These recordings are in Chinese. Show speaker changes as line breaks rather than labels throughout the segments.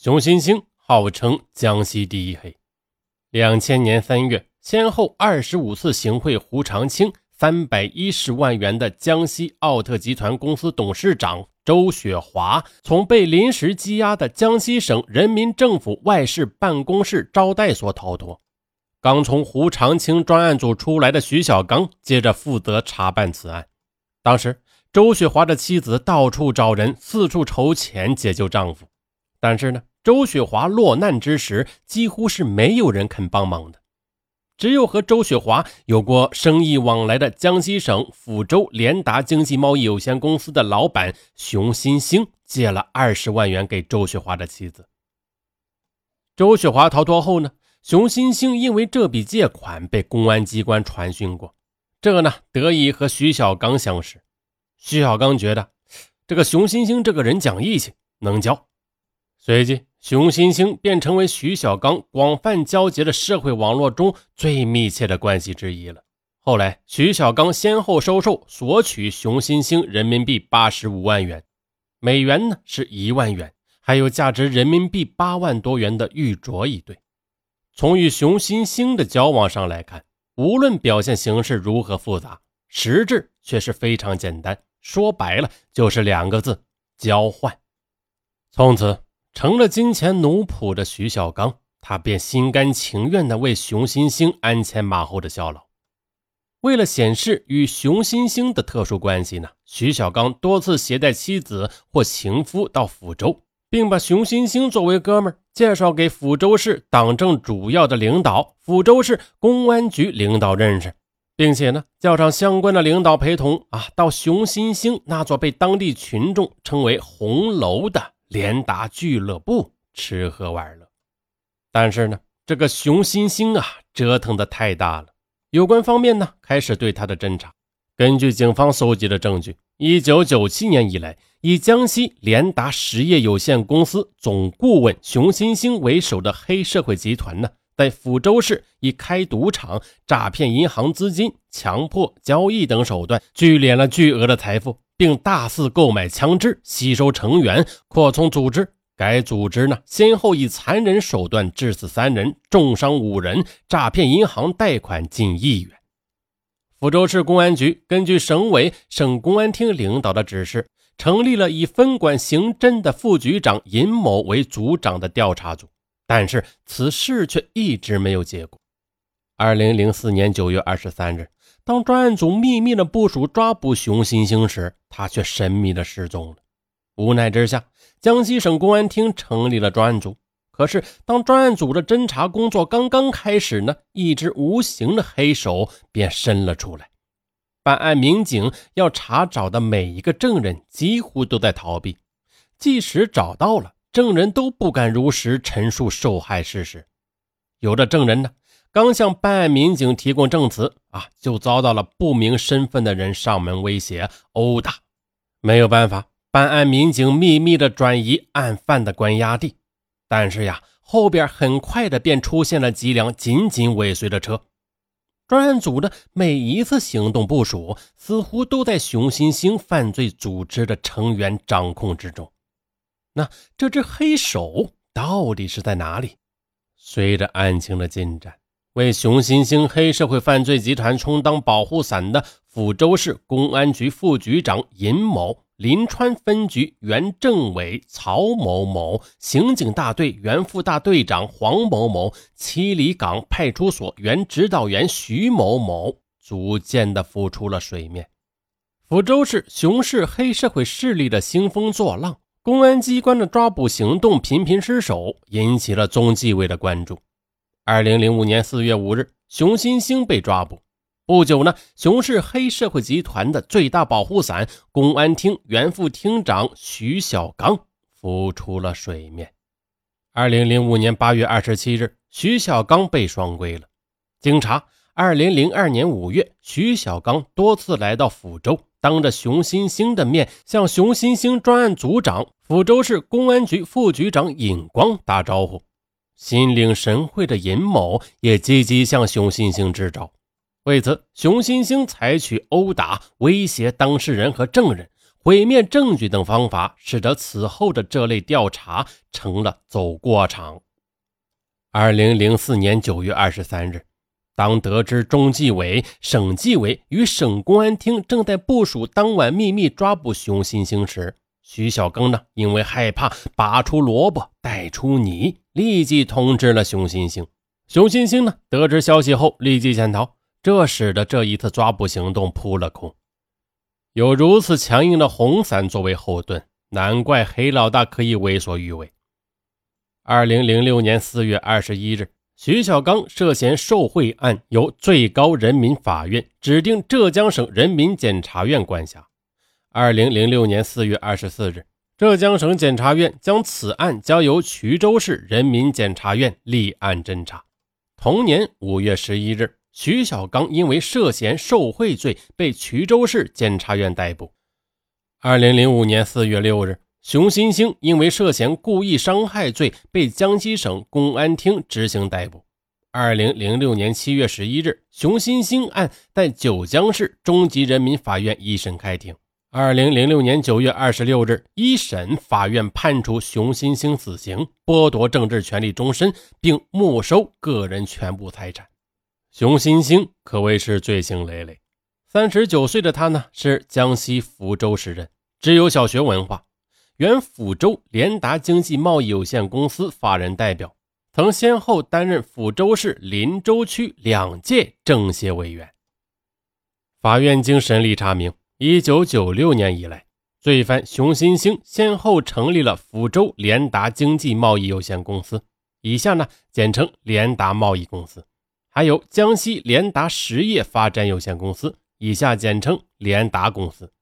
熊新兴号称江西第一黑。两千年三月，先后二十五次行贿胡长清三百一十万元的江西奥特集团公司董事长周雪华，从被临时羁押的江西省人民政府外事办公室招待所逃脱。刚从胡长清专案组出来的徐小刚，接着负责查办此案。当时，周雪华的妻子到处找人，四处筹钱解救丈夫。但是呢，周雪华落难之时，几乎是没有人肯帮忙的。只有和周雪华有过生意往来的江西省抚州联达经济贸易有限公司的老板熊新兴借了二十万元给周雪华的妻子。周雪华逃脱后呢，熊新兴因为这笔借款被公安机关传讯过，这呢得以和徐小刚相识。徐小刚觉得这个熊新兴这个人讲义气，能交。随即，熊新星便成为徐小刚广泛交结的社会网络中最密切的关系之一了。后来，徐小刚先后收受索取熊新星人民币八十五万元，美元呢是一万元，还有价值人民币八万多元的玉镯一对。从与熊新星的交往上来看，无论表现形式如何复杂，实质却是非常简单，说白了就是两个字：交换。从此。成了金钱奴仆的徐小刚，他便心甘情愿地为熊新兴鞍前马后的效劳。为了显示与熊新兴的特殊关系呢，徐小刚多次携带妻子或情夫到抚州，并把熊新兴作为哥们介绍给抚州市党政主要的领导、抚州市公安局领导认识，并且呢叫上相关的领导陪同啊，到熊新兴那座被当地群众称为“红楼”的。联达俱乐部吃喝玩乐，但是呢，这个熊欣欣啊，折腾的太大了。有关方面呢，开始对他的侦查。根据警方搜集的证据，一九九七年以来，以江西联达实业有限公司总顾问熊欣欣为首的黑社会集团呢，在抚州市以开赌场、诈骗银行资金、强迫交易等手段，聚敛了巨额的财富。并大肆购买枪支，吸收成员，扩充组织。该组织呢，先后以残忍手段致死三人，重伤五人，诈骗银行贷款近亿元。福州市公安局根据省委、省公安厅领导的指示，成立了以分管刑侦的副局长尹某为组长的调查组，但是此事却一直没有结果。二零零四年九月二十三日。当专案组秘密的部署抓捕熊新星时，他却神秘的失踪了。无奈之下，江西省公安厅成立了专案组。可是，当专案组的侦查工作刚刚开始呢，一只无形的黑手便伸了出来。办案民警要查找的每一个证人，几乎都在逃避。即使找到了，证人都不敢如实陈述受害事实。有的证人呢？刚向办案民警提供证词啊，就遭到了不明身份的人上门威胁、殴打。没有办法，办案民警秘密的转移案犯的关押地。但是呀，后边很快的便出现了几辆紧紧尾随的车。专案组的每一次行动部署，似乎都在熊新兴犯罪组织的成员掌控之中。那这只黑手到底是在哪里？随着案情的进展。为熊新星黑社会犯罪集团充当保护伞的抚州市公安局副局长尹某、临川分局原政委曹某某、刑警大队原副大队长黄某某、七里岗派出所原指导员徐某某，逐渐的浮出了水面。抚州市熊市黑社会势力的兴风作浪，公安机关的抓捕行动频频失手，引起了中纪委的关注。二零零五年四月五日，熊新兴被抓捕。不久呢，熊市黑社会集团的最大保护伞——公安厅原副厅长徐小刚浮出了水面。二零零五年八月二十七日，徐小刚被双规了。经查，二零零二年五月，徐小刚多次来到抚州，当着熊新兴的面向熊新兴专案组长、抚州市公安局副局长尹光打招呼。心领神会的尹某也积极向熊新星支招，为此，熊新星采取殴打、威胁当事人和证人，毁灭证据等方法，使得此后的这类调查成了走过场。二零零四年九月二十三日，当得知中纪委、省纪委与省公安厅正在部署当晚秘密抓捕熊新星时，徐小刚呢，因为害怕，拔出萝卜带出泥，立即通知了熊新星。熊新星呢，得知消息后立即潜逃，这使得这一次抓捕行动扑了空。有如此强硬的红伞作为后盾，难怪黑老大可以为所欲为。二零零六年四月二十一日，徐小刚涉嫌受贿案由最高人民法院指定浙江省人民检察院管辖。二零零六年四月二十四日，浙江省检察院将此案交由衢州市人民检察院立案侦查。同年五月十一日，徐小刚因为涉嫌受贿罪被衢州市检察院逮捕。二零零五年四月六日，熊新星因为涉嫌故意伤害罪被江西省公安厅执行逮捕。二零零六年七月十一日，熊新星案在九江市中级人民法院一审开庭。二零零六年九月二十六日，一审法院判处熊新星死刑，剥夺政治权利终身，并没收个人全部财产。熊新星可谓是罪行累累。三十九岁的他呢，是江西福州市人，只有小学文化，原抚州联达经济贸易有限公司法人代表，曾先后担任抚州市林州区两届政协委员。法院经审理查明。一九九六年以来，罪犯熊新星先后成立了福州联达经济贸易有限公司（以下呢简称联达贸易公司），还有江西联达实业发展有限公司（以下简称联达公司）、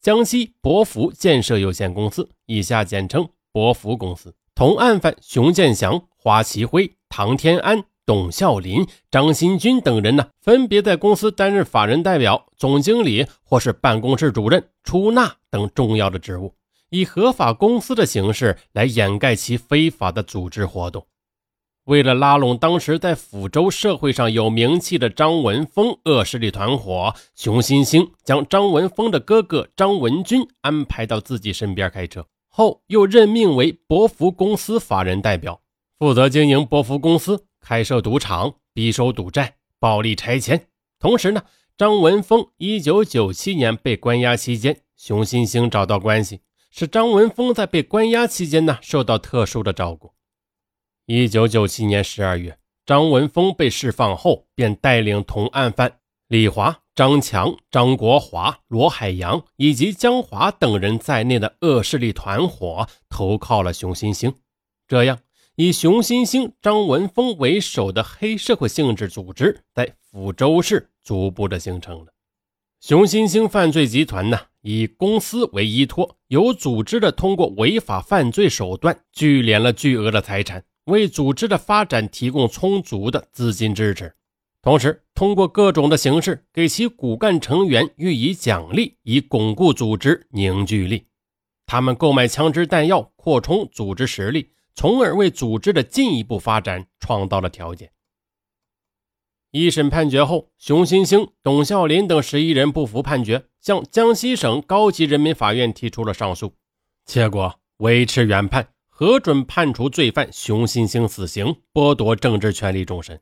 江西博福建设有限公司（以下简称博福公司）。同案犯熊建祥、华其辉、唐天安。董孝林、张新军等人呢，分别在公司担任法人代表、总经理或是办公室主任、出纳等重要的职务，以合法公司的形式来掩盖其非法的组织活动。为了拉拢当时在抚州社会上有名气的张文峰恶势力团伙，熊新星将张文峰的哥哥张文军安排到自己身边开车，后又任命为博福公司法人代表，负责经营博福公司。开设赌场，逼收赌债，暴力拆迁。同时呢，张文峰一九九七年被关押期间，熊新星找到关系，使张文峰在被关押期间呢受到特殊的照顾。一九九七年十二月，张文峰被释放后，便带领同案犯李华、张强、张国华、罗海洋以及江华等人在内的恶势力团伙投靠了熊新星，这样。以熊新星、张文峰为首的黑社会性质组织在抚州市逐步的形成了。熊新星犯罪集团呢，以公司为依托，有组织的通过违法犯罪手段聚敛了巨额的财产，为组织的发展提供充足的资金支持，同时通过各种的形式给其骨干成员予以奖励，以巩固组织凝聚力。他们购买枪支弹药，扩充组织实力。从而为组织的进一步发展创造了条件。一审判决后，熊新星、董孝林等十一人不服判决，向江西省高级人民法院提出了上诉，结果维持原判，核准判处罪犯熊新星死刑，剥夺政治权利终身。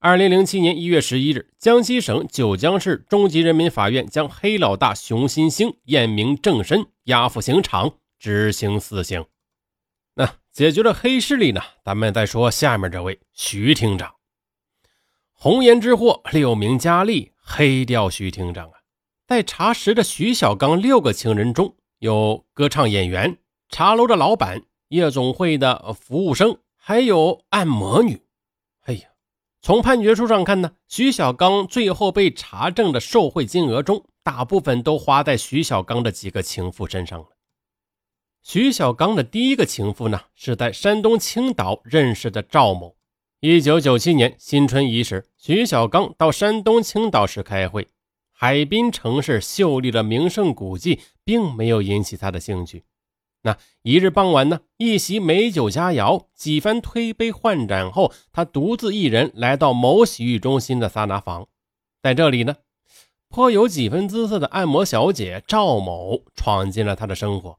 二零零七年一月十一日，江西省九江市中级人民法院将黑老大熊新星验明正身，押赴刑场执行死刑。解决了黑势力呢？咱们再说下面这位徐厅长，红颜之祸，六名佳丽黑掉徐厅长啊！在查实的徐小刚六个情人中，有歌唱演员、茶楼的老板、夜总会的服务生，还有按摩女。哎呀，从判决书上看呢，徐小刚最后被查证的受贿金额中，大部分都花在徐小刚的几个情妇身上了。徐小刚的第一个情妇呢，是在山东青岛认识的赵某。一九九七年新春伊始，徐小刚到山东青岛市开会，海滨城市秀丽的名胜古迹并没有引起他的兴趣。那一日傍晚呢，一席美酒佳肴，几番推杯换盏后，他独自一人来到某洗浴中心的桑拿房，在这里呢，颇有几分姿色的按摩小姐赵某闯进了他的生活，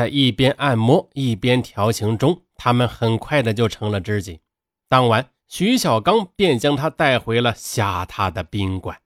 在一边按摩一边调情中，他们很快的就成了知己。当晚，徐小刚便将他带回了下榻的宾馆。